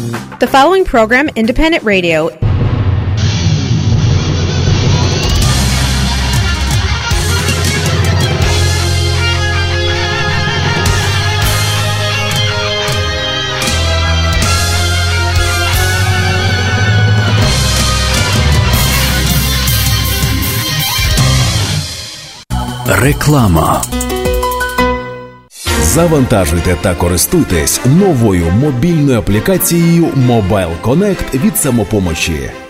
The following program, Independent Radio, Реклама. Завантажуйте та користуйтесь новою мобільною аплікацією Mobile Connect від самопомочі.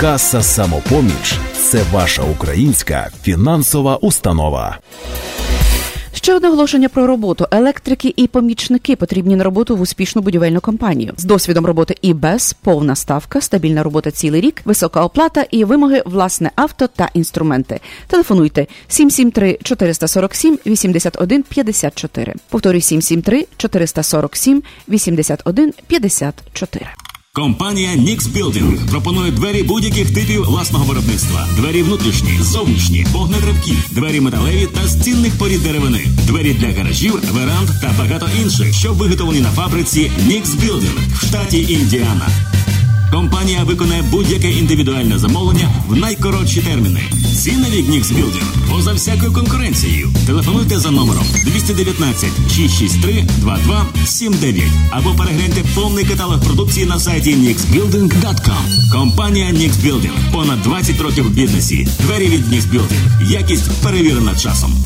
Каса самопоміч це ваша українська фінансова установа. Ще одне оголошення про роботу. Електрики і помічники потрібні на роботу в успішну будівельну компанію з досвідом роботи і без повна ставка, стабільна робота цілий рік, висока оплата і вимоги власне авто та інструменти. Телефонуйте 773 447 81 54. Повторюю 773 447 81 54. Компанія Nix Building пропонує двері будь-яких типів власного виробництва: двері внутрішні, зовнішні, вогнетривкі, двері металеві та з цінних порід деревини, двері для гаражів, веранд та багато інших, що виготовлені на фабриці Nix Building в штаті Індіана. Компанія виконає будь-яке індивідуальне замовлення в найкоротші терміни. Ціни від Building поза всякою конкуренцією. Телефонуйте за номером 219 663 2279 або перегляньте повний каталог продукції на сайті nixbuilding.com. Компанія Building. Понад 20 років в бізнесі. Двері від Building. Якість перевірена часом.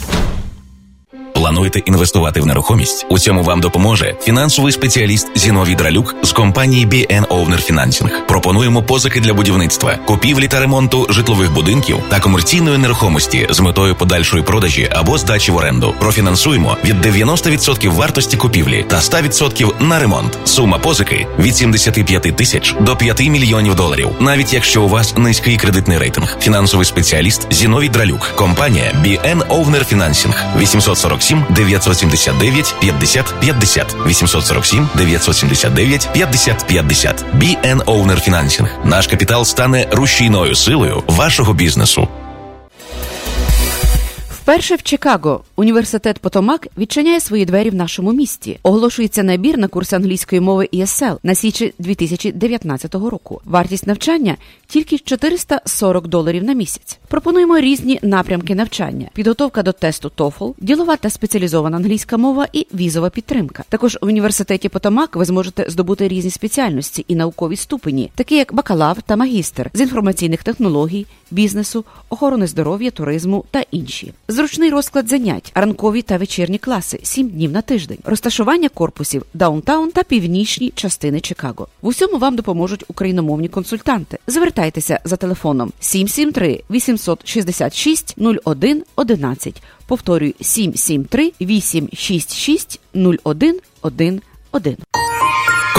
Плануєте інвестувати в нерухомість? У цьому вам допоможе фінансовий спеціаліст Зіновій Дралюк з компанії BN Owner Financing. Пропонуємо позики для будівництва, купівлі та ремонту житлових будинків та комерційної нерухомості з метою подальшої продажі або здачі в оренду. Профінансуємо від 90% вартості купівлі та 100% на ремонт. Сума позики від 75 тисяч до 5 мільйонів доларів, навіть якщо у вас низький кредитний рейтинг. Фінансовий спеціаліст Зіновій Дралюк, компанія BN Owner Financing 847 979 50 50 847 979 50 50 BN Owner Financing. Наш капітал стане рушійною силою вашого бізнесу. Вперше в Чикаго університет Потомак відчиняє свої двері в нашому місті. Оголошується набір на курси англійської мови ESL на січі 2019 року. Вартість навчання тільки 440 доларів на місяць. Пропонуємо різні напрямки навчання: підготовка до тесту TOEFL, ділова та спеціалізована англійська мова і візова підтримка. Також в університеті Потомак ви зможете здобути різні спеціальності і наукові ступені, такі як бакалавр та магістр з інформаційних технологій, бізнесу, охорони здоров'я, туризму та інші. Зручний розклад занять, ранкові та вечірні класи, 7 днів на тиждень, розташування корпусів, downtown та північні частини Чикаго. В усьому вам допоможуть україномовні консультанти. Звертайтеся за телефоном 773 866 01 11. Повторюю 773 866 01 11.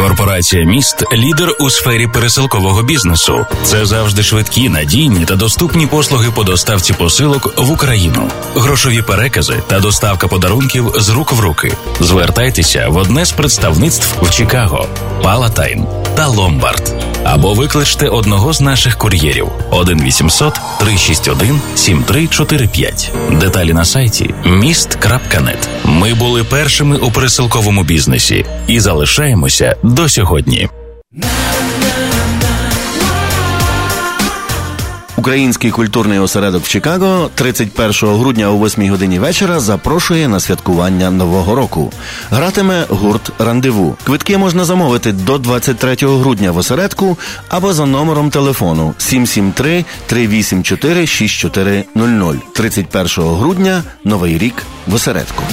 Корпорація міст лідер у сфері пересилкового бізнесу. Це завжди швидкі, надійні та доступні послуги по доставці посилок в Україну, грошові перекази та доставка подарунків з рук в руки. Звертайтеся в одне з представництв в Чикаго, Палатайн та Ломбард. Або викличте одного з наших кур'єрів 1 800 361 7345. Деталі на сайті міст.нет. Ми були першими у пересилковому бізнесі і залишаємося до сьогодні. Український культурний осередок в Чикаго 31 грудня о 8 годині вечора запрошує на святкування Нового року. Гратиме гурт Рандеву. Квитки можна замовити до 23 грудня в осередку або за номером телефону 773 384 6400. 31 грудня Новий рік в осередку.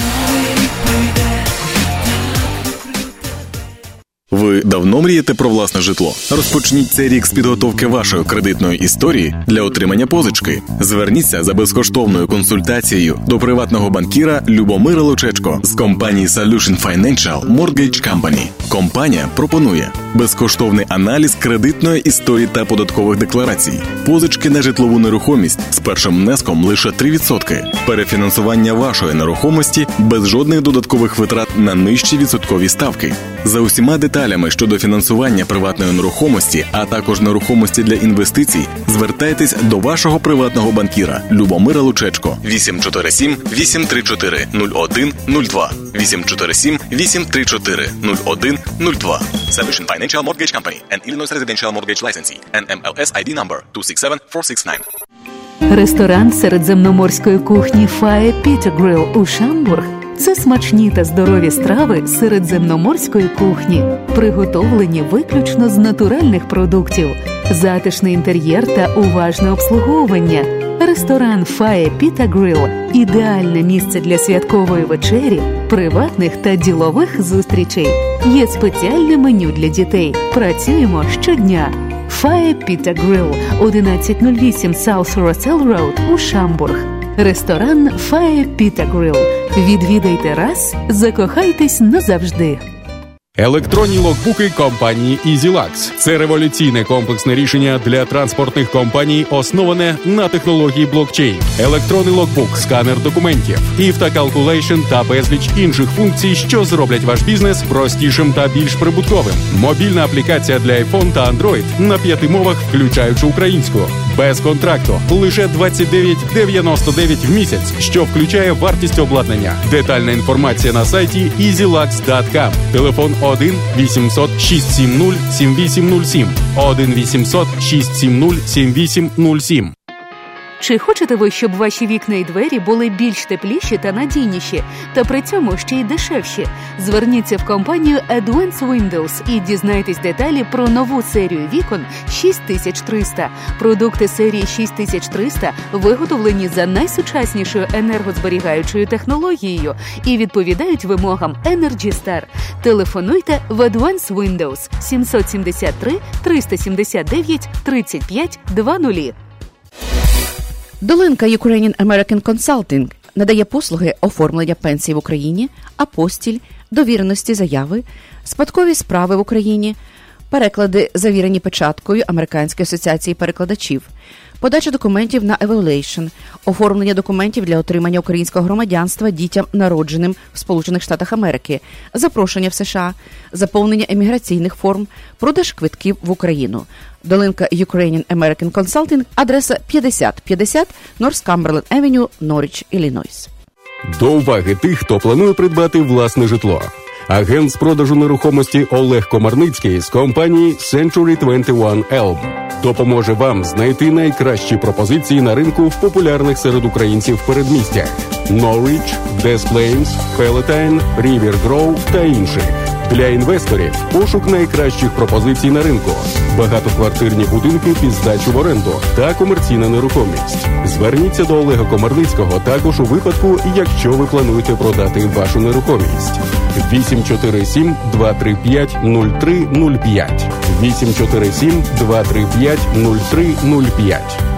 Ви давно мрієте про власне житло? Розпочніть цей рік з підготовки вашої кредитної історії для отримання позички. Зверніться за безкоштовною консультацією до приватного банкіра Любомира Лучечко з компанії Solution Financial Mortgage Company. Компанія пропонує безкоштовний аналіз кредитної історії та податкових декларацій, позички на житлову нерухомість з першим внеском лише 3%, перефінансування вашої нерухомості без жодних додаткових витрат на нижчі відсоткові ставки. За усіма деталями щодо фінансування приватної нерухомості, а також нерухомості для інвестицій, звертайтесь до вашого приватного банкіра Любомира Лучечко. 847 834 0102 847 834 0102 Solution Financial Mortgage Company and Illinois Residential Mortgage Licensee. NMLS ID number 267469 Ресторан середземноморської кухні Фає Піта Грил у Шамбург це смачні та здорові страви середземноморської кухні, приготовлені виключно з натуральних продуктів, затишний інтер'єр та уважне обслуговування. Ресторан Фає Піта Грил ідеальне місце для святкової вечері, приватних та ділових зустрічей. Є спеціальне меню для дітей. Працюємо щодня. Фає Піта Грил 1108 South Russell Road у Шамбург. Ресторан Фає Піта Грил. Відвідайте раз, закохайтесь назавжди. Електронні логбуки компанії EasyLux. Це революційне комплексне рішення для транспортних компаній, основане на технології блокчейн. Електронний логбук, сканер документів, Calculation та безліч інших функцій, що зроблять ваш бізнес простішим та більш прибутковим. Мобільна аплікація для iPhone та Android на п'яти мовах, включаючи українську. Без контракту лише 29,99 в місяць, що включає вартість обладнання. Детальна інформація на сайті easylux.com. Телефон 1 800 670 7807 1 800 670 7807 Чи хочете ви, щоб ваші вікна і двері були більш тепліші та надійніші, та при цьому ще й дешевші? Зверніться в компанію Advance Windows і дізнайтесь деталі про нову серію вікон 6300. Продукти серії 6300 виготовлені за найсучаснішою енергозберігаючою технологією і відповідають вимогам Energy Star. Телефонуйте в Advance Windows 773 379 35 20. Долинка Ukrainian American Consulting надає послуги оформлення пенсій в Україні, апостіль, довіреності заяви, спадкові справи в Україні, переклади, завірені печаткою Американської асоціації перекладачів, подача документів на evaluation, оформлення документів для отримання українського громадянства дітям, народженим в Сполучених Штатах Америки, запрошення в США, заповнення еміграційних форм, продаж квитків в Україну. Долинка Ukrainian American Consulting, адреса 5050 North Cumberland Avenue, Norwich, Іллінойс. До уваги тих, хто планує придбати власне житло. Агент з продажу нерухомості Олег Комарницький з компанії Century 21 Elm допоможе вам знайти найкращі пропозиції на ринку в популярних серед українців передмістях Norwich, Des Plains, Palatine, River Grove та інших. Для інвесторів пошук найкращих пропозицій на ринку, багатоквартирні будинки під здачу в оренду та комерційна нерухомість. Зверніться до Олега Комарницького також у випадку, якщо ви плануєте продати вашу нерухомість. 847 235 0305 847 235 0305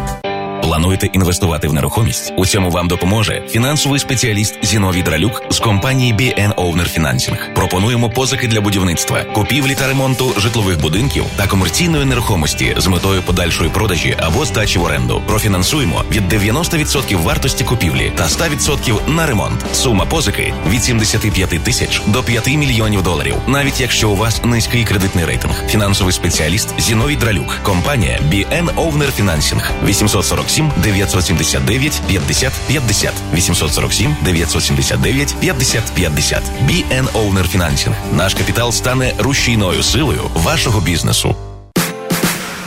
Плануєте інвестувати в нерухомість? У цьому вам допоможе фінансовий спеціаліст Зіновій Дралюк з компанії BN Owner Financing. Пропонуємо позики для будівництва, купівлі та ремонту житлових будинків та комерційної нерухомості з метою подальшої продажі або здачі в оренду. Профінансуємо від 90% вартості купівлі та 100% на ремонт. Сума позики від 75 тисяч до 5 мільйонів доларів, навіть якщо у вас низький кредитний рейтинг. Фінансовий спеціаліст Зіновій Дралюк, компанія BN Owner Financing 847 979 50 50 847 979 50 50 BN Owner Financing. Наш капітал стане рушійною силою вашого бізнесу.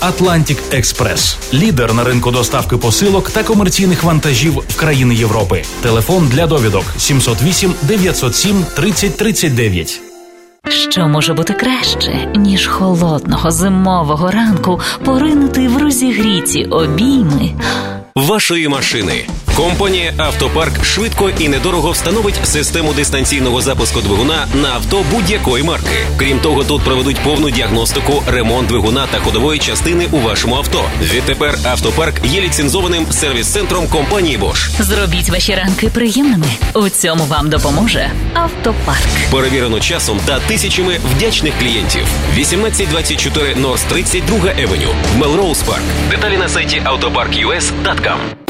Atlantic Експрес, лідер на ринку доставки посилок та комерційних вантажів в країни Європи. Телефон для довідок 708 907 30 39. Що може бути краще, ніж холодного зимового ранку поринути в розігріті обійми вашої машини? Компанія Автопарк швидко і недорого встановить систему дистанційного запуску двигуна на авто будь-якої марки. Крім того, тут проведуть повну діагностику, ремонт двигуна та ходової частини у вашому авто. Відтепер автопарк є ліцензованим сервіс-центром компанії Bosch. Зробіть ваші ранки приємними. У цьому вам допоможе автопарк. Перевірено часом та тисячами вдячних клієнтів. 1824 Норс 32 Евеню в Мелроуз Парк. Деталі на сайті autopark.us.com.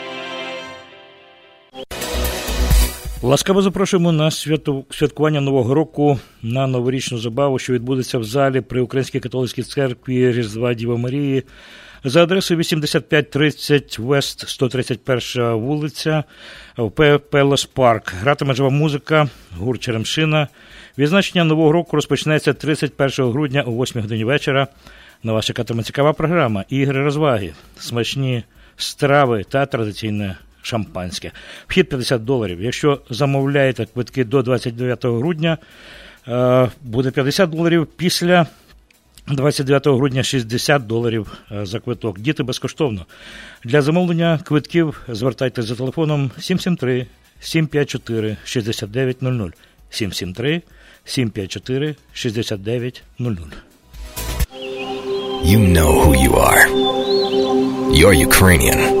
Ласкаво запрошуємо на святкування нового року на новорічну забаву, що відбудеться в залі при Українській католицькій церкві Різдва Діва Марії за адресою 8530 Вест 131 вулиця в Пелос Парк. Гратиме жива музика, гурт Черемшина. Відзначення нового року розпочнеться 31 грудня о 8 годині вечора. На вас чекатиме цікава програма, ігри розваги, смачні страви та традиційне шампанське. Вхід 50 доларів. Якщо замовляєте квитки до 29 грудня, е, буде 50 доларів після 29 грудня 60 доларів е, за квиток. Діти безкоштовно. Для замовлення квитків звертайтеся за телефоном 773 754 6900. 773 754 6900. You know who you are. You're Ukrainian.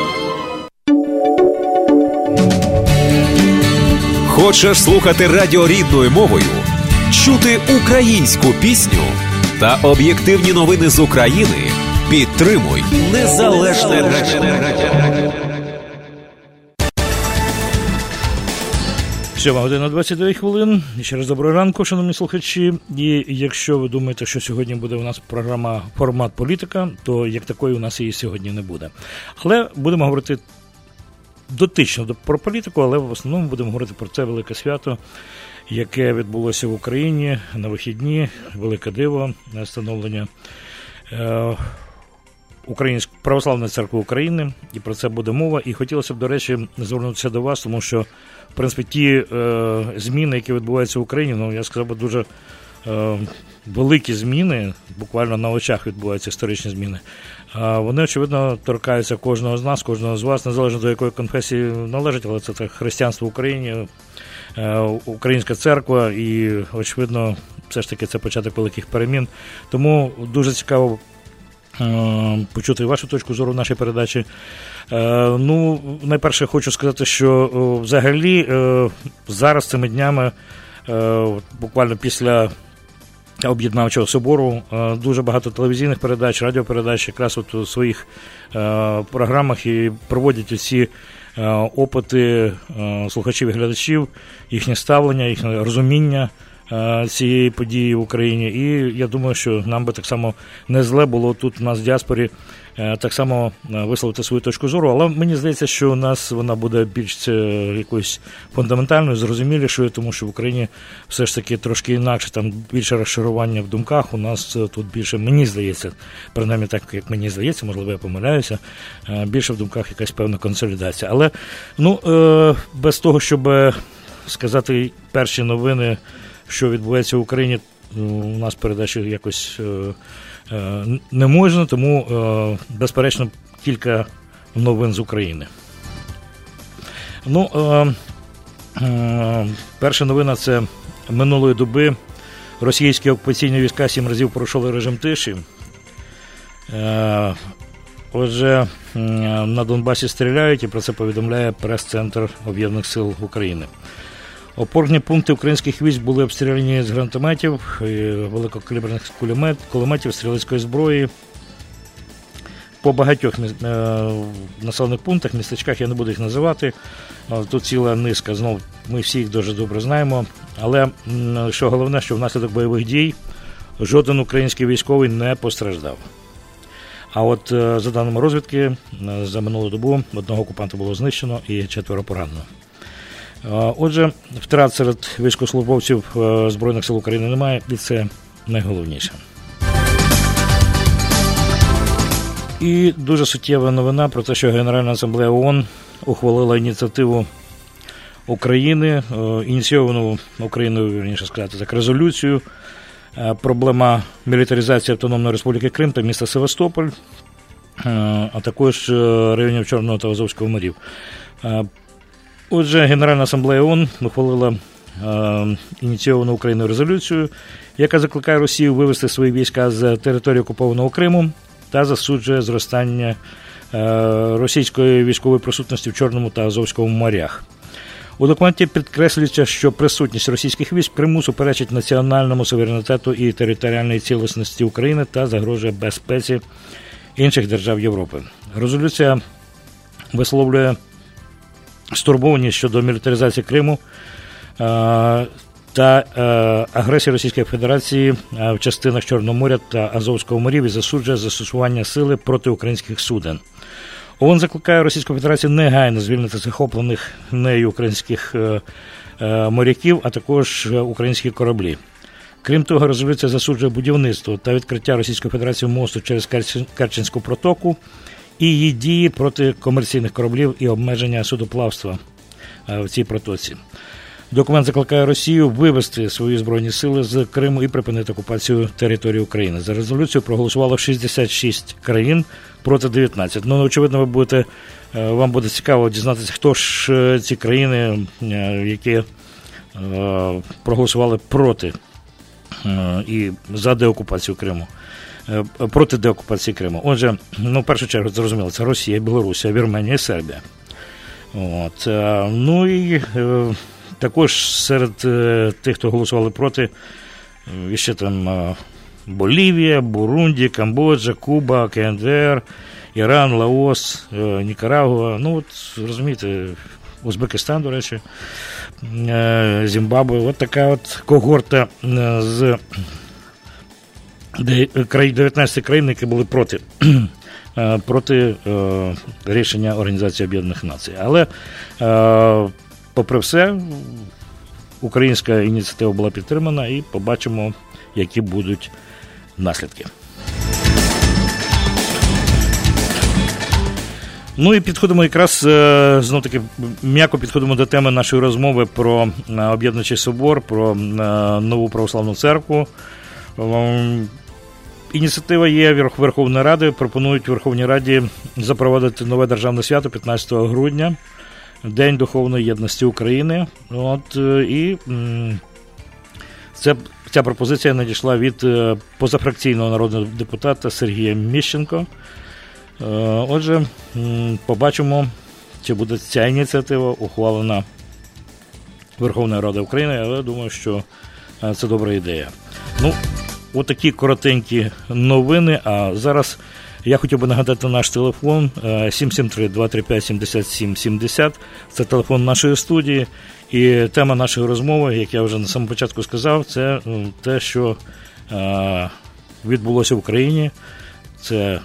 Хочеш слухати радіо рідною мовою, чути українську пісню та об'єктивні новини з України? Підтримуй незалежне радіо. Сьома година 29 хвилин. Ще раз доброго ранку, шановні слухачі. І якщо ви думаєте, що сьогодні буде у нас програма формат політика, то як такої у нас її сьогодні не буде. Але будемо говорити дотично про політику, але в основному будемо говорити про це велике свято, яке відбулося в Україні на вихідні, велике диво, становлення е, Української православної церкви України, і про це буде мова. І хотілося б, до речі, звернутися до вас, тому що в принципі ті е, зміни, які відбуваються в Україні, ну я сказав би дуже. Е, великі зміни, буквально на очах відбуваються історичні зміни. Вони, очевидно, торкаються кожного з нас, кожного з вас, незалежно до якої конфесії належить, але це так, християнство в Україні, е, Українська церква, і, очевидно, все ж таки це початок великих перемін. Тому дуже цікаво почути вашу точку зору в нашій передачі. Ну, найперше, хочу сказати, що взагалі зараз цими днями, буквально після об'єднавчого собору, дуже багато телевізійних передач, радіопередач, якраз от у своїх програмах і проводять усі опити слухачів і глядачів, їхнє ставлення, їхнє розуміння. Е, цієї події в Україні. І я думаю, що нам би так само не зле було тут у нас в діаспорі е, так само е, висловити свою точку зору. Але мені здається, що у нас вона буде більш якоюсь фундаментальною, зрозумілішою, тому що в Україні все ж таки трошки інакше, там більше розшарування в думках. У нас тут більше, мені здається, принаймні так, як мені здається, можливо, я помиляюся, більше в думках якась певна консолідація. Але ну, без того, щоб сказати перші новини що відбувається в Україні, у нас передачі якось е, е, не можна, тому, е, безперечно, кілька новин з України. Ну, перша новина це минулої доби. Російські окупаційні війська сім разів порушили режим тиші. Отже, на Донбасі стріляють і про це повідомляє прес-центр Об'єднаних сил України. Опорні пункти українських військ були обстріляні з гранатометів, великокаліберних кулемет, кулеметів, стрілецької зброї. По багатьох е, населених пунктах, містечках я не буду їх називати. Тут ціла низка, знову ми всі їх дуже добре знаємо. Але що головне, що внаслідок бойових дій жоден український військовий не постраждав. А от е, за даними розвідки, е, за минулу добу одного окупанта було знищено і четверо поранено. Отже, втрат серед військовослужбовців е, Збройних сил України немає, і це найголовніше. І дуже суттєва новина про те, що Генеральна асамблея ООН ухвалила ініціативу України, е, ініційовану Україною, вірніше сказати, так, резолюцію. Е, проблема мілітаризації Автономної Республіки Крим та міста Севастополь, а також районів Чорного та Азовського морів. Отже, Генеральна асамблея ООН ухвалила е, ініційовану Україною резолюцію, яка закликає Росію вивести свої війська з території окупованого Криму та засуджує зростання е, російської військової присутності в Чорному та Азовському морях. У документі підкреслюється, що присутність російських військ в Криму суперечить національному суверенітету і територіальній цілісності України та загрожує безпеці інших держав Європи. Резолюція висловлює стурбовані щодо мілітаризації Криму та агресії Російської Федерації в частинах Чорного моря та Азовського морів і засуджує застосування сили проти українських суден. ООН закликає Російську Федерацію негайно звільнити захоплених нею українських е, е, моряків, а також українські кораблі. Крім того, резолюція засуджує будівництво та відкриття Російської Федерації мосту через Керченську протоку і її дії проти комерційних кораблів і обмеження судоплавства е, в цій протоці. Документ закликає Росію вивести свої збройні сили з Криму і припинити окупацію території України. За резолюцію проголосувало 66 країн проти 19. Ну, очевидно, ви будете е, вам буде цікаво дізнатися, хто ж е, ці країни, які проголосували проти і за деокупацію Криму. Е, проти деокупації Криму. Отже, ну в першу чергу зрозуміло, це Росія, Білорусія, Вірменія Сербія. От. Е, ну і е, також серед тих, хто голосували проти, ще там Болівія, Бурунді, Камбоджа, Куба, КНДР, Іран, Лаос, Нікарагуа. Ну, от розумієте, Узбекистан, до речі, Зімбабве. От така от когорта з 19 країн, які були проти е, проти е, рішення Організації Об'єднаних Націй. Але, е, попри все, українська ініціатива була підтримана, і побачимо, які будуть наслідки. Ну і підходимо якраз знов таки м'яко підходимо до теми нашої розмови про об'єднавчий собор, про нову православну церкву. Ініціатива є Верховної Ради. Пропонують Верховній Раді запровадити нове державне свято 15 грудня, День Духовної єдності України. От, е, І Це, Ця пропозиція надійшла від позафракційного народного депутата Сергія Міщенко. Отже, побачимо, чи буде ця ініціатива ухвалена Верховною Радою України, але думаю, що це добра ідея. Ну, отакі коротенькі новини. А зараз я хотів би нагадати наш телефон 773-235-7770. Це телефон нашої студії. І тема нашої розмови, як я вже на самому початку сказав, це те, що відбулося в Україні. Це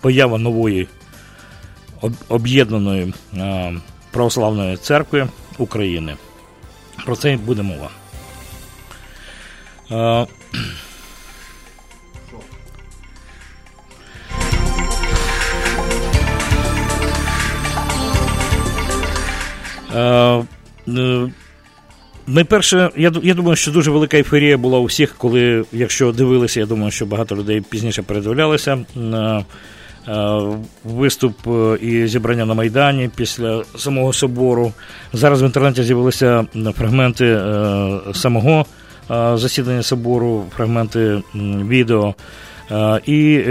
поява нової об'єднаної православної церкви України. Про це буде мова. Найперше, я я думаю, що дуже велика ейфорія була у всіх, коли, якщо дивилися, я думаю, що багато людей пізніше передивлялися на виступ і зібрання на Майдані після самого собору. Зараз в інтернеті з'явилися фрагменти самого засідання собору, фрагменти відео. І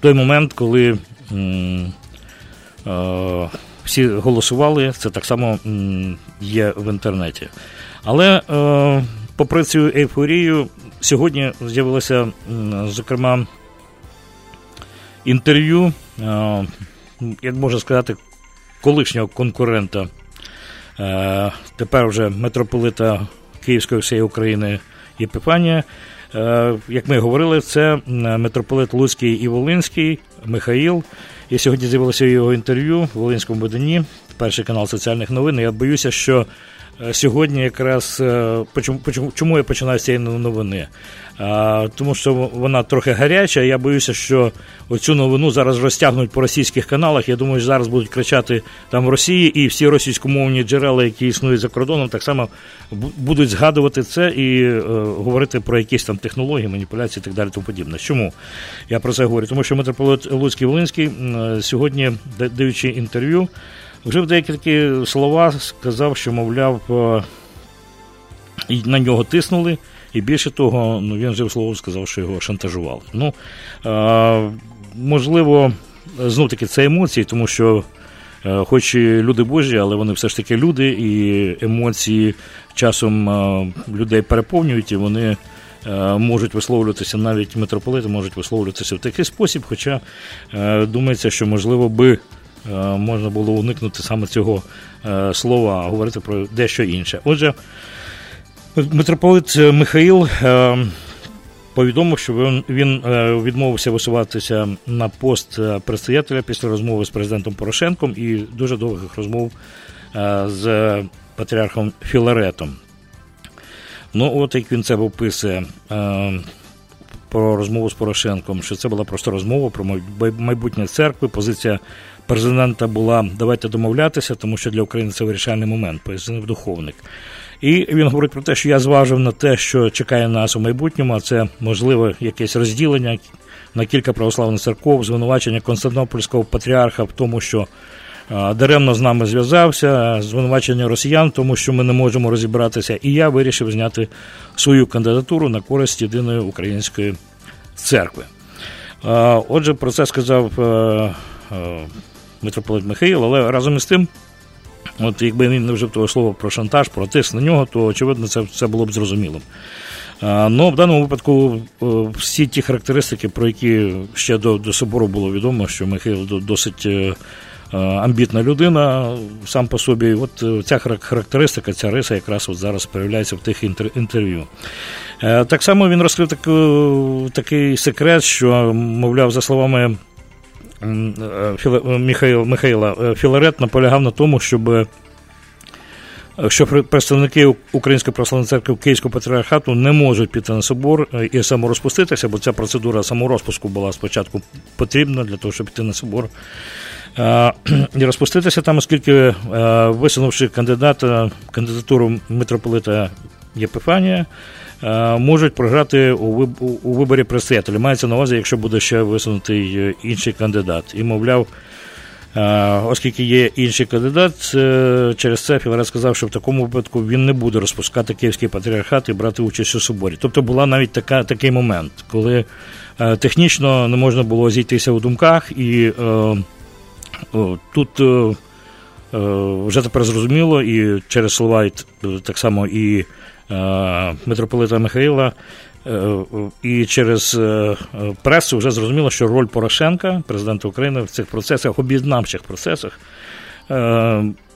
той момент, коли всі голосували, це так само є в інтернеті. Але, попри цю ейфорію, сьогодні з'явилося, зокрема, інтерв'ю, як можна сказати, колишнього конкурента, тепер вже митрополита Київської всієї України Єпифанія. Як ми говорили, це митрополит Луцький і Волинський Михаїл. І сьогодні з'явилося його інтерв'ю в Волинському виданні, перший канал соціальних новин. Я боюся, що сьогодні якраз чому я починаю з цієї новини? Тому що вона трохи гаряча. Я боюся, що оцю новину зараз розтягнуть по російських каналах. Я думаю, що зараз будуть кричати там в Росії, і всі російськомовні джерела, які існують за кордоном, так само будуть згадувати це і е, говорити про якісь там технології, маніпуляції і так далі. Тому подібне. Чому я про це говорю? Тому що митрополит Луцький Волинський сьогодні, даючи інтерв'ю, вже в деякі слова сказав, що, мовляв, на нього тиснули. І більше того, ну він вже слово сказав, що його шантажували. Ну, е, можливо, знов таки це емоції, тому що, е, хоч і люди Божі, але вони все ж таки люди, і емоції часом е, людей переповнюють, і вони можуть висловлюватися, навіть митрополити можуть висловлюватися в такий спосіб, хоча думається, що можливо би. Можна було уникнути саме цього слова, а говорити про дещо інше. Отже, Митрополит е, Михаїл е, повідомив, що він, е, відмовився висуватися на пост предстоятеля після розмови з президентом Порошенком і дуже довгих розмов з патріархом Філаретом. Ну, от як він це описує про розмову з Порошенком, що це була просто розмова про майбутнє церкви. Позиція президента була давайте домовлятися, тому що для України це вирішальний момент, пояснив духовник. І він говорить про те, що я зважив на те, що чекає нас у майбутньому, а це можливо якесь розділення на кілька православних церков, звинувачення Константинопольського патріарха в тому, що даремно з нами зв'язався, звинувачення росіян, тому що ми не можемо розібратися. І я вирішив зняти свою кандидатуру на користь єдиної української церкви. Отже, про це сказав митрополит Михаїл, але разом із тим. От якби він не вжив того слова про шантаж, про тиск на нього, то очевидно це це було б зрозумілим. Ну, в даному випадку всі ті характеристики, про які ще до до собору було відомо, що Михайло досить е, амбітна людина сам по собі. От е, ця характеристика, ця риса якраз от зараз проявляється в тих інтерв'ю. Е, так само він розкрив таку, такий секрет, що, мовляв, за словами Михайла, Михайла Філарет наполягав на тому, щоб що представники Української православної церкви Київського патріархату не можуть піти на собор і саморозпуститися, бо ця процедура саморозпуску була спочатку потрібна для того, щоб піти на собор. І розпуститися там, оскільки висунувши кандидата кандидатуру митрополита Єпифанія, Е, можуть програти у виборі предстоятеля. Мається на увазі, якщо буде ще висунутий е, інший кандидат. І, мовляв, Оскільки є інший кандидат, через це Філарет сказав, що в такому випадку він не буде розпускати Київський патріархат і брати участь у соборі. Тобто була навіть така, такий момент, коли технічно не можна було зійтися у думках, і тут вже тепер зрозуміло, і через слова так само і митрополита Михаїла. І через пресу вже зрозуміло, що роль Порошенка, президента України, в цих процесах, об'єднавчих процесах,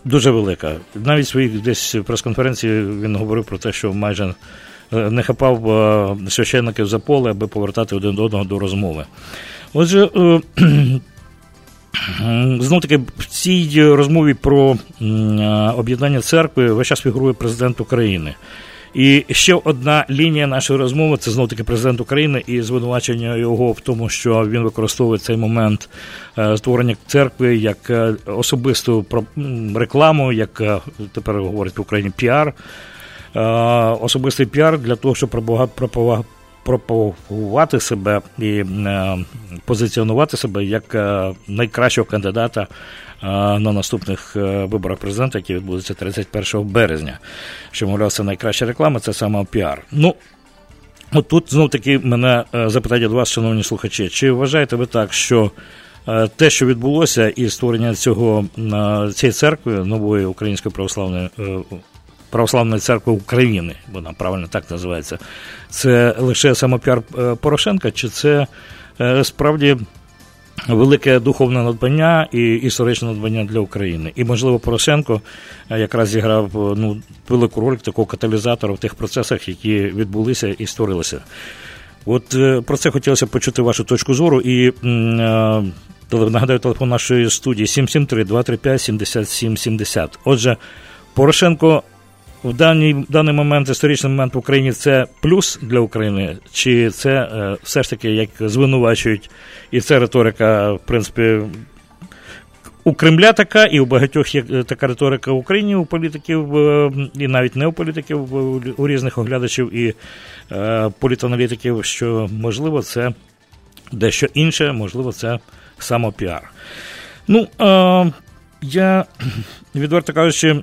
дуже велика. Навіть в своїх десь прес-конференції він говорив про те, що майже не хапав священників за поле, аби повертати один до одного до розмови. Отже, знов таки в цій розмові про об'єднання церкви весь час фігурує президент України. І ще одна лінія нашої розмови це знов таки президент України і звинувачення його в тому, що він використовує цей момент е, створення церкви як е, особисту рекламу, як е, тепер говорять в Україні піар, особистий піар для того, щоб пропагувати себе і позиціонувати себе як найкращого кандидата на наступних е, виборах президента, які відбудуться 31 березня. Що, мовляв, це найкраща реклама, це саме піар. Ну, от тут знов таки мене е, запитання до вас, шановні слухачі, чи вважаєте ви так, що е, те, що відбулося, і створення цього цієї церкви, нової української православної православної церкви України, вона правильно так називається, це лише самопіар Порошенка, чи це справді велике духовне надбання і історичне надбання для України. І, можливо, Порошенко е, якраз зіграв е, ну, велику роль такого каталізатора в тих процесах, які відбулися і створилися. От е, про це хотілося почути вашу точку зору. І нагадаю, телефон нашої студії 773-235-7770. Отже, Порошенко в даний в даний момент, історичний момент в Україні це плюс для України, чи це е, все ж таки як звинувачують, і це риторика, в принципі, у Кремля така, і у багатьох є е, така риторика в Україні у політиків, е, і навіть не у політиків, у різних оглядачів і політаналітиків, що можливо це дещо інше, можливо, це самопіар. Ну, я відверто кажучи.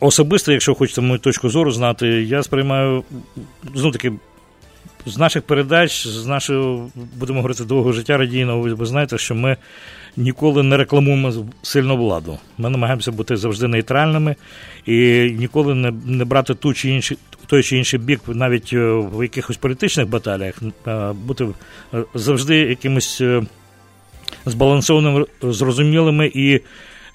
Особисто, якщо хочете мою точку зору знати, я сприймаю знову таки. З наших передач, з нашого, будемо говорити, довгого життя радійного, ви, знаєте, що ми ніколи не рекламуємо сильну владу. Ми намагаємося бути завжди нейтральними і ніколи не не брати ту чи інший, той чи інший бік, навіть е, в якихось політичних баталіях, бути е, завжди якимось е, збалансованими, зрозумілими і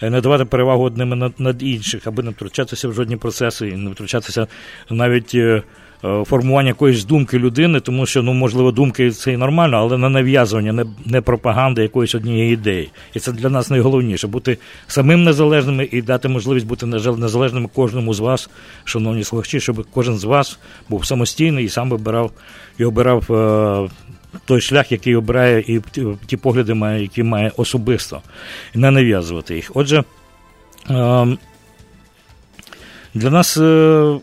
Е, не давати перевагу одним над, над інших, аби не втручатися в жодні процеси і не втручатися навіть. Е, е, формування якоїсь думки людини, тому що, ну, можливо, думки це і нормально, але не нав'язування, не не пропаганда якоїсь однієї ідеї. І це для нас найголовніше бути самим незалежними і дати можливість бути незалежними кожному з вас, шановні слухачі, щоб кожен з вас був самостійний і сам вибирав і обирав той шлях, який обирає, і ті погляди має, які має особисто, не нав'язувати їх. Отже, ем, для нас е,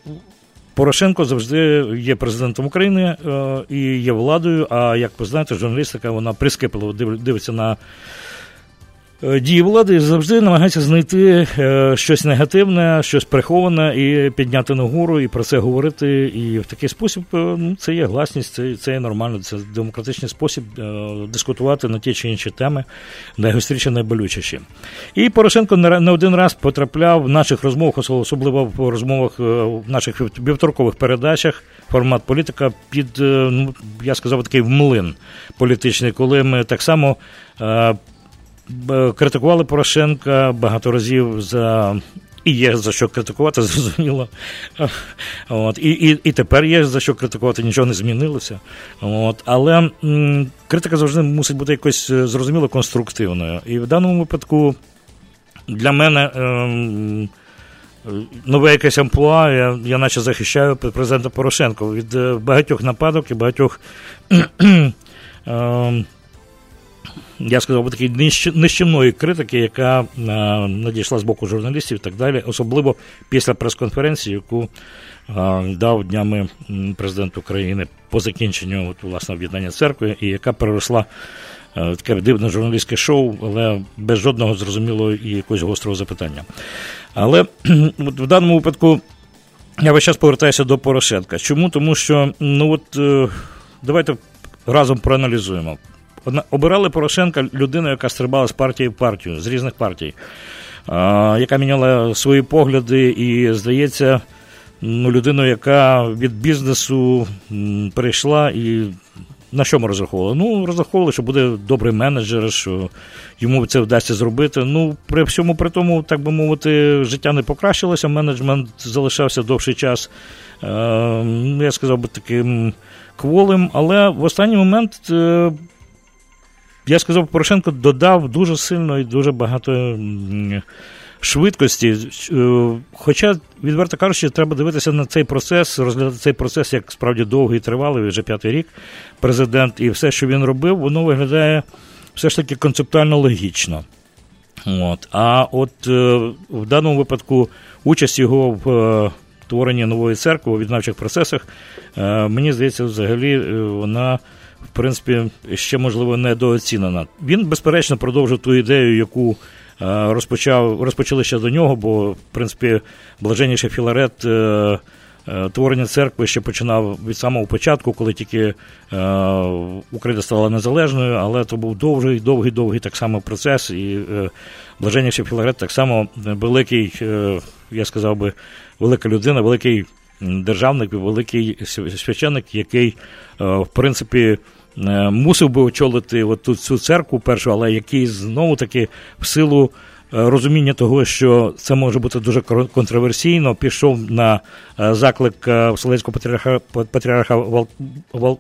Порошенко завжди є президентом України е, і є владою. А як ви знаєте, журналістика вона прискіпливо дивиться на дії влади завжди намагаються знайти е, щось негативне, щось приховане і підняти нагору, і про це говорити. І в такий спосіб е, ну, це є гласність, це це є нормально. Це демократичний спосіб дискутувати на ті чи інші теми, найгостріші, найболючіші. І Порошенко не один раз потрапляв в наших розмовах, особливо в розмовах в наших вівторкових передачах. Формат політика під ну я сказав такий в млин політичний, коли ми так само критикували Порошенка багато разів за. І є за що критикувати, зрозуміло. От, І і, і тепер є за що критикувати, нічого не змінилося. От, Але м, критика завжди мусить бути якось е, зрозуміло конструктивною. І в даному випадку для мене ем, нове якесь амплуа, я, я наче захищаю президента Порошенка від е, багатьох нападок і багатьох. ем, я сказав би такої нищівної критики, яка е, надійшла з боку журналістів і так далі, особливо після прес-конференції, яку дав днями президент України по закінченню от, власне об'єднання церкви, і яка переросла таке дивне журналістське шоу, але без жодного зрозумілого і якогось гострого запитання. Але от в даному випадку я весь час повертаюся до Порошенка. Чому? Тому що, ну от давайте разом проаналізуємо. Обирали Порошенка людину, яка стрибала з партії в партію, з різних партій, яка міняла свої погляди, і, здається, ну, людину, яка від бізнесу перейшла і. На що ми розраховували? Ну, розраховували, що буде добрий менеджер, що йому це вдасться зробити. Ну, при всьому при тому, так би мовити, життя не покращилося, менеджмент залишався довший час. Е, я сказав би таким кволим, але в останній момент. Е, я сказав, Порошенко додав дуже сильно і дуже багато швидкості. Е, хоча, відверто кажучи, треба дивитися на цей процес, розглядати цей процес як справді довгий і тривалий, вже п'ятий рік президент, і все, що він робив, воно виглядає все ж таки концептуально логічно. От. А от е, в даному випадку участь його в е, творенні нової церкви у віднавчих процесах, мені здається, взагалі вона в принципі, ще можливо недооцінена. Він, безперечно, продовжив ту ідею, яку е, розпочав розпочали ще до нього, бо в принципі блаженніший Філарет. Е, е, творення церкви ще починав від самого початку, коли тільки е, Україна стала незалежною, але це був довгий, довгий, довгий так само процес. І е, блаженніший Філарет так само великий, е, я сказав би, велика людина, великий державник, великий священник, який, е, в принципі, е, мусив би очолити от цю церкву першу, але який знову таки в силу. Е, розуміння того, що це може бути дуже контроверсійно, пішов на заклик Вселенського патріарха патріарха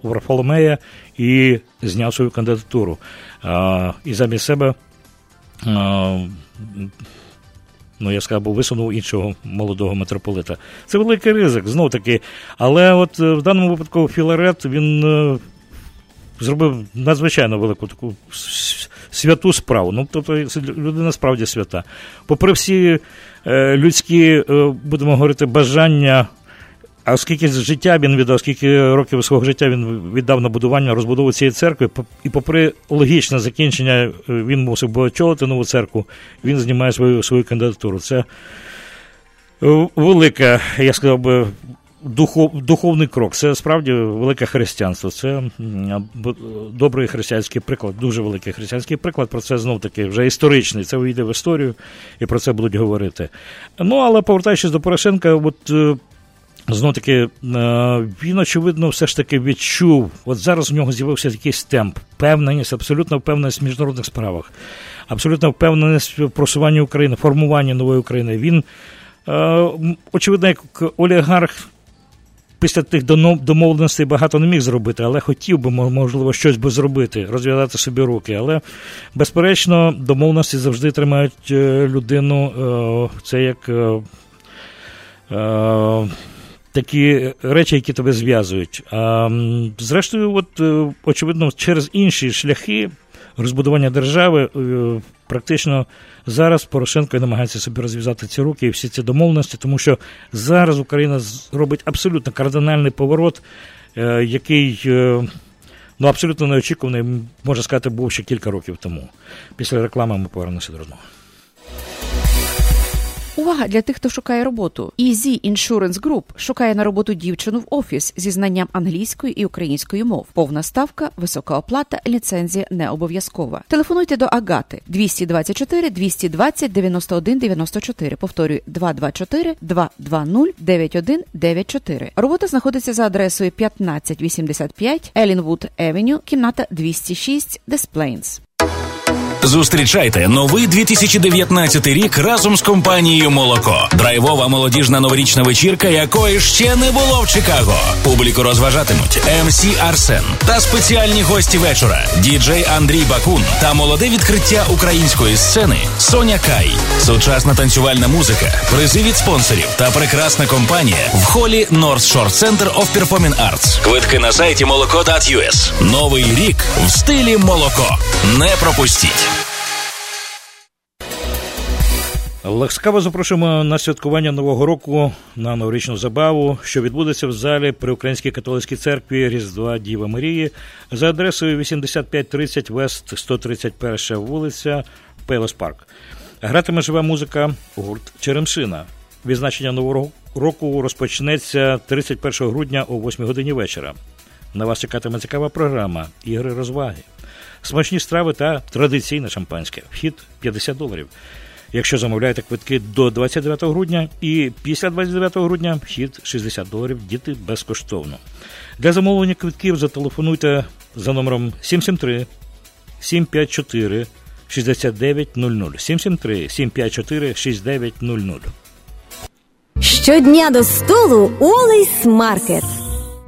Варфоломея і зняв свою кандидатуру. І замість себе ну я сказав, висунув іншого молодого митрополита. Це великий ризик, знов таки. Але от е, в даному випадку Філарет він е, зробив надзвичайно велику таку святу справу. Ну, тобто людина справді свята. Попри всі е, людські, будемо говорити, бажання. А скільки життя він віддав, скільки років свого життя він віддав на будування розбудову цієї церкви, і попри логічне закінчення, е, він мусив би очолити нову церкву, він знімає свою свою кандидатуру. Це е, велика, я сказав би, духов, духовний крок. Це справді велике християнство. Це добрий християнський приклад, дуже великий християнський приклад. Про це знов таки вже історичний. Це вийде в історію і про це будуть говорити. Ну але повертаючись до Порошенка, от. Знову таки, е, він, очевидно, все ж таки відчув, от зараз у нього з'явився якийсь темп, впевненість, абсолютно впевненість в міжнародних справах, абсолютно впевненість в просуванні України, формуванні нової України. Він, е, очевидно, як олігарх. Після тих домовленостей багато не міг зробити, але хотів би, можливо, щось би зробити, розв'язати собі руки. Але, безперечно, домовленості завжди тримають е, людину. Це як такі речі, які тебе зв'язують. А, Зрештою, от, е, очевидно, через інші шляхи розбудування держави е, практично зараз Порошенко намагається собі розв'язати ці руки і всі ці домовленості, тому що зараз Україна робить абсолютно кардинальний поворот, е, який. Ну, абсолютно неочікуваний, можна сказати, був ще кілька років тому. Після реклами ми повернемося до розмови. Увага для тих, хто шукає роботу. Easy Insurance Group шукає на роботу дівчину в офіс зі знанням англійської і української мов. Повна ставка, висока оплата, ліцензія не обов'язкова. Телефонуйте до Агати 224 220 91 94. Повторюю 224 220 9194. Робота знаходиться за адресою 1585 Ellinwood Avenue, кімната 206 Des Plaines. Зустрічайте новий 2019 рік разом з компанією Молоко. Драйвова молодіжна новорічна вечірка, якої ще не було в Чикаго. Публіку розважатимуть MC Арсен та спеціальні гості вечора. Діджей Андрій Бакун та молоде відкриття української сцени Соня Кай, сучасна танцювальна музика, призи від спонсорів та прекрасна компанія в холі North Shore Center of Performing Arts. Квитки на сайті молоко.us. Новий рік в стилі молоко. Не пропустіть. Ласкаво запрошуємо на святкування Нового року на новорічну забаву, що відбудеться в залі при Українській католицькій церкві Різдва Діва Марії за адресою 8530 Вест 131 вулиця Пейлос Парк. Гратиме жива музика гурт Черемшина. Відзначення нового року розпочнеться 31 грудня о 8 годині вечора. На вас чекатиме цікава програма ігри розваги, смачні страви та традиційне шампанське. Вхід 50 доларів. Якщо замовляєте квитки до 29 грудня і після 29 грудня вхід 60 доларів, діти безкоштовно. Для замовлення квитків зателефонуйте за номером 773 754 6900 773 754 6900. Щодня до столу Wallace Market.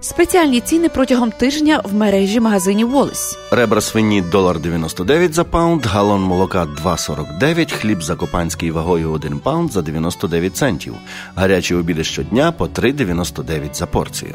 Спеціальні ціни протягом тижня в мережі магазинів Wallace. Ребра свині долар 99 за pound, галон молока 2,49, хліб закопанський вагою 1 pound за 99 центів. Гарячі обіди щодня по 3,99 за порцію.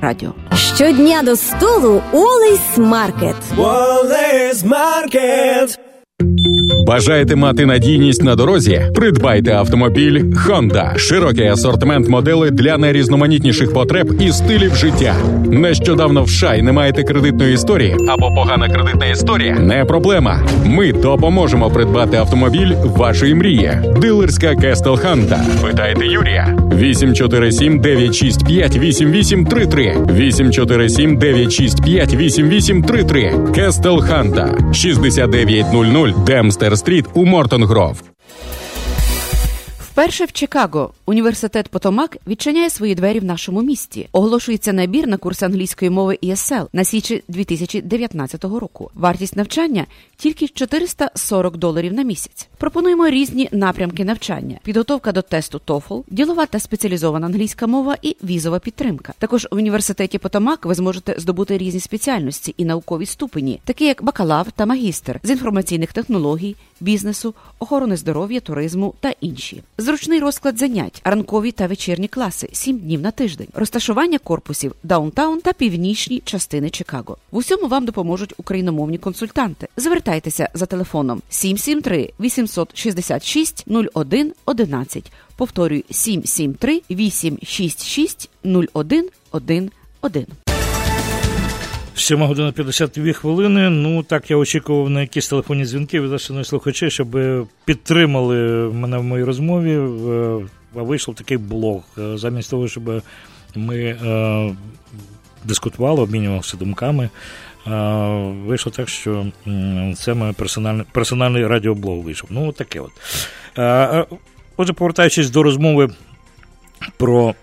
радіо. Щодня до столу Олейс Маркет. Wallace Market. Бажаєте мати надійність на дорозі? Придбайте автомобіль Honda. Широкий асортимент моделей для найрізноманітніших потреб і стилів життя. Нещодавно в США, не маєте кредитної історії або погана кредитна історія? Не проблема. Ми допоможемо придбати автомобіль вашої мрії. Дилерська Castle Honda. Питайте Юрія. 847 965 8833 847 965 8833 Castle Honda 6900 Dempster Street у Morton Grove. Вперше в Чикаго університет Потомак відчиняє свої двері в нашому місті. Оголошується набір на курс англійської мови ESL на січень 2019 року. Вартість навчання тільки 440 доларів на місяць. Пропонуємо різні напрямки навчання: підготовка до тесту TOEFL, ділова та спеціалізована англійська мова і візова підтримка. Також в університеті Потомак ви зможете здобути різні спеціальності і наукові ступені, такі як бакалавр та магістр з інформаційних технологій, бізнесу, охорони здоров'я, туризму та інші. Зручний розклад занять, ранкові та вечірні класи, 7 днів на тиждень, розташування корпусів downtown та північні частини Чикаго. В усьому вам допоможуть україномовні консультанти. Звертайтеся за телефоном 773 866 01 11. Повторюю 773 866 01 11. 7 година 52 хвилини. Ну так я очікував на якісь телефонні дзвінки від наших слухачів, щоб підтримали мене в моїй розмові. Е, а вийшов такий блог. Е, замість того, щоб ми е, дискутували, обмінювалися думками. Вийшло так, що це моє персональний персональний радіоблог вийшов. Ну, таке от. Отже, повертаючись до розмови про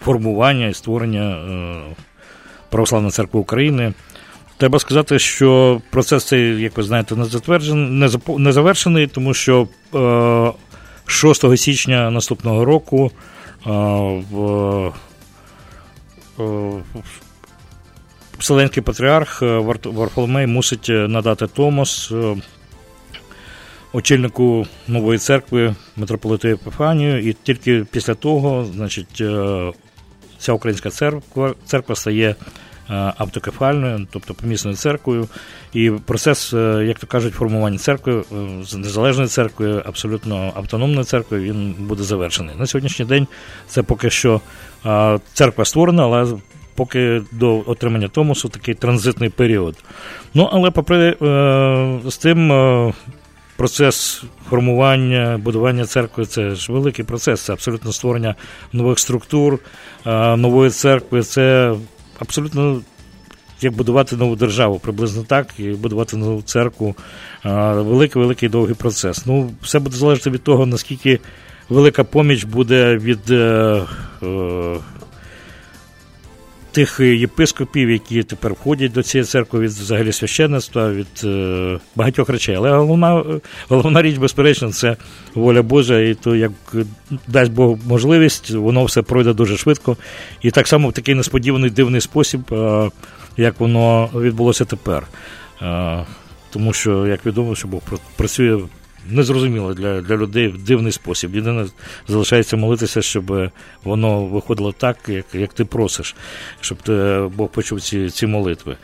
формування і створення. Православна церква України. Треба сказати, що процес цей, як ви знаєте, не затверджений, не, завершений, тому що е, 6 січня наступного року е, в е, Вселенський патріарх Варфоломей мусить надати Томос е, очільнику нової церкви митрополиту Епіфанію, і тільки після того, значить, е, ця українська церква церква стає е, автокефальною, тобто помісною церквою. І процес, е, як то кажуть, формування церкви е, незалежної церкви, абсолютно автономної церкви, він буде завершений. На сьогоднішній день це поки що церква створена, але поки до отримання Томосу такий транзитний період. Ну, але попри з тим процес формування, будування церкви це ж великий процес, це абсолютно створення нових структур, нової церкви. Це абсолютно як будувати нову державу, приблизно так, і будувати нову церкву. Великий, великий довгий процес. Ну, все буде залежати від того, наскільки велика поміч буде від. Тих єпископів, які тепер входять до цієї церкви від взагалі священництва, від е, багатьох речей. Але головна головна річ, безперечно, це воля Божа, і то як дасть Бог можливість, воно все пройде дуже швидко. І так само в такий несподіваний дивний спосіб, е, як воно відбулося тепер. Е, тому що, як відомо, що Бог працює незрозуміло для для людей в дивний спосіб. Єдине залишається молитися, щоб воно виходило так, як як ти просиш, щоб ти, Бог почув ці ці молитви.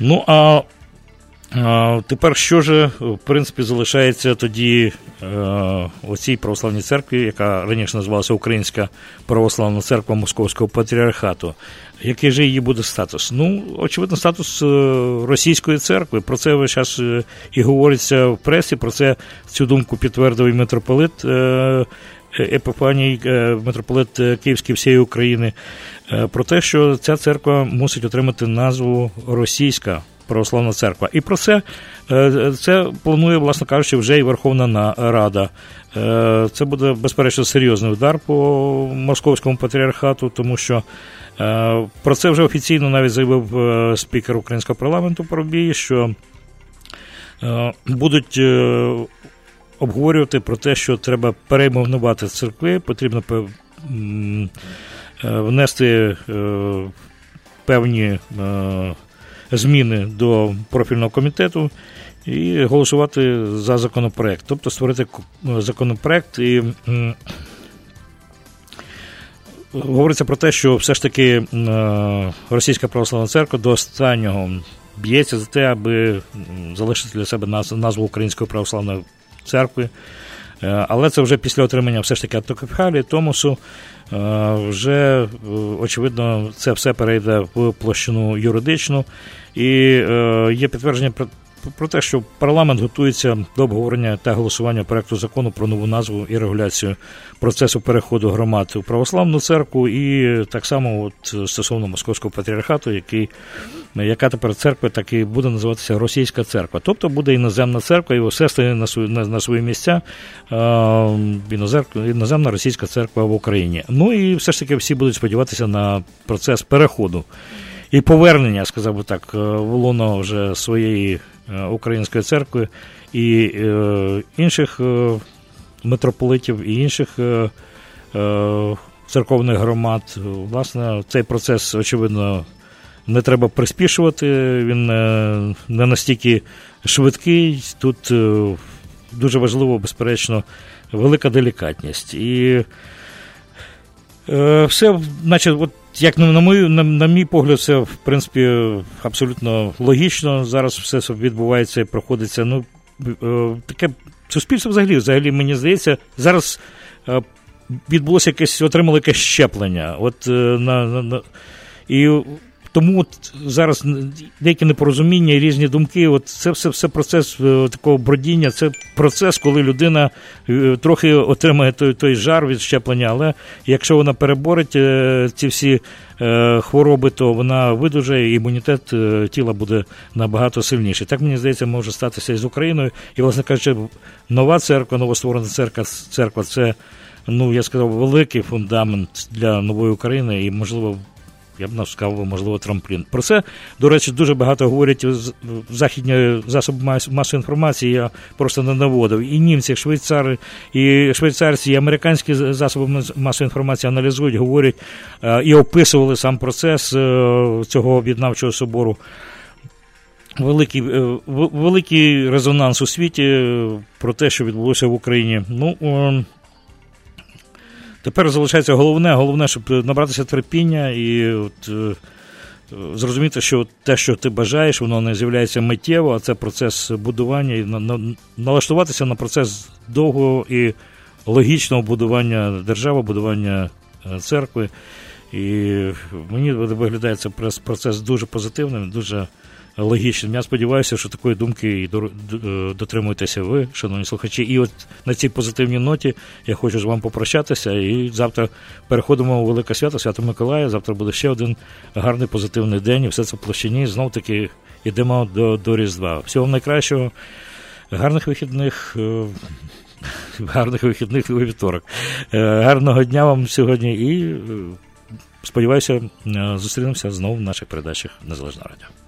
Ну а Тепер що ж, в принципі, залишається тоді е, у православній церкві, яка раніше називалася Українська православна церква Московського патріархату. Який же її буде статус? Ну, очевидно, статус е, російської церкви. Про це е, і говориться в пресі. Про це цю думку підтвердив і митрополит Епифаній, митрополит Київський всієї України. Про те, що ця церква мусить отримати назву Російська православна церква. І про це е, це планує, власне кажучи, вже і Верховна Рада. Е, це буде безперечно серйозний удар по московському патріархату, тому що е, про це вже офіційно навіть заявив спікер українського парламенту Поробій, що будуть. Обговорювати про те, що треба перейменувати церкви, потрібно внести певні зміни до профільного комітету і голосувати за законопроект, тобто створити законопроект і. Говориться про те, що все ж таки Російська православна церква до останнього б'ється за те, аби залишити для себе назву Української православної церкви. Е, але це вже після отримання все ж таки автокефалії, Томосу Е, вже е, очевидно це все перейде в площину юридичну, і є підтвердження про те, що парламент готується до обговорення та голосування проекту закону про нову назву і регуляцію процесу переходу громад у православну церкву, і так само от стосовно московського патріархату, який яка тепер церква, так і буде називатися Російська церква. Тобто буде іноземна церква, все стає на свої на, на свої місця. Іноземна російська церква в Україні. Ну і все ж таки всі будуть сподіватися на процес переходу. І повернення, сказав би так, в лоно вже своєї Е, Української церкви і е, інших е, митрополитів і інших церковних громад. Власне, цей процес, очевидно, не треба приспішувати, він не настільки швидкий. Тут дуже важливо, безперечно, велика делікатність. І все, значить, от як на мою, на, на мій погляд, це в принципі абсолютно логічно. Зараз все відбувається і проходиться. Ну е, таке суспільство взагалі, взагалі, мені здається, зараз е, відбулося якесь, отримало якесь щеплення. От на, на, на і тому от зараз деякі непорозуміння і різні думки. От це все все процес е, такого бродіння. Це процес, коли людина е, трохи отримає той той жар від щеплення. Але якщо вона переборить е, ці всі хвороби, то вона видужає, і імунітет тіла буде набагато сильніший. Так мені здається, може статися і з Україною. І, власне кажучи, нова церква, новостворена церква, церква це. Ну, я сказав, великий фундамент для нової України, і можливо я б сказав, можливо, трамплін. Про це, до речі, дуже багато говорять західні засоби масової інформації. Я просто не наводив. І німці, і швейцари, і швейцарці, і американські засоби масової інформації аналізують, говорять е, і описували сам процес е, цього об'єднавчого собору. Великий е, великий резонанс у світі про те, що відбулося в Україні. Ну Тепер залишається головне, головне, щоб набратися терпіння і от, е, зрозуміти, що те, що ти бажаєш, воно не з'являється миттєво, а це процес будування і на, на, налаштуватися на процес довгого і логічного будування держави, будування е, церкви. І мені виглядає цей процес дуже позитивним, дуже логічним. Я сподіваюся, що такої думки і е, дотримуєтеся ви, шановні слухачі. І от на цій позитивній ноті я хочу з вами попрощатися. І завтра переходимо у Велике Свято, Свято Миколая. Завтра буде ще один гарний позитивний день. І все це в площині. Знов таки йдемо до, до Різдва. Всього найкращого, гарних вихідних. Е, гарних вихідних у вівторок. Е, гарного дня вам сьогодні і Сподіваюся, зустрінемося знову в наших передачах Незалежна радіо.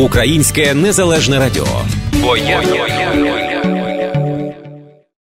Українське незалежне радіо. Я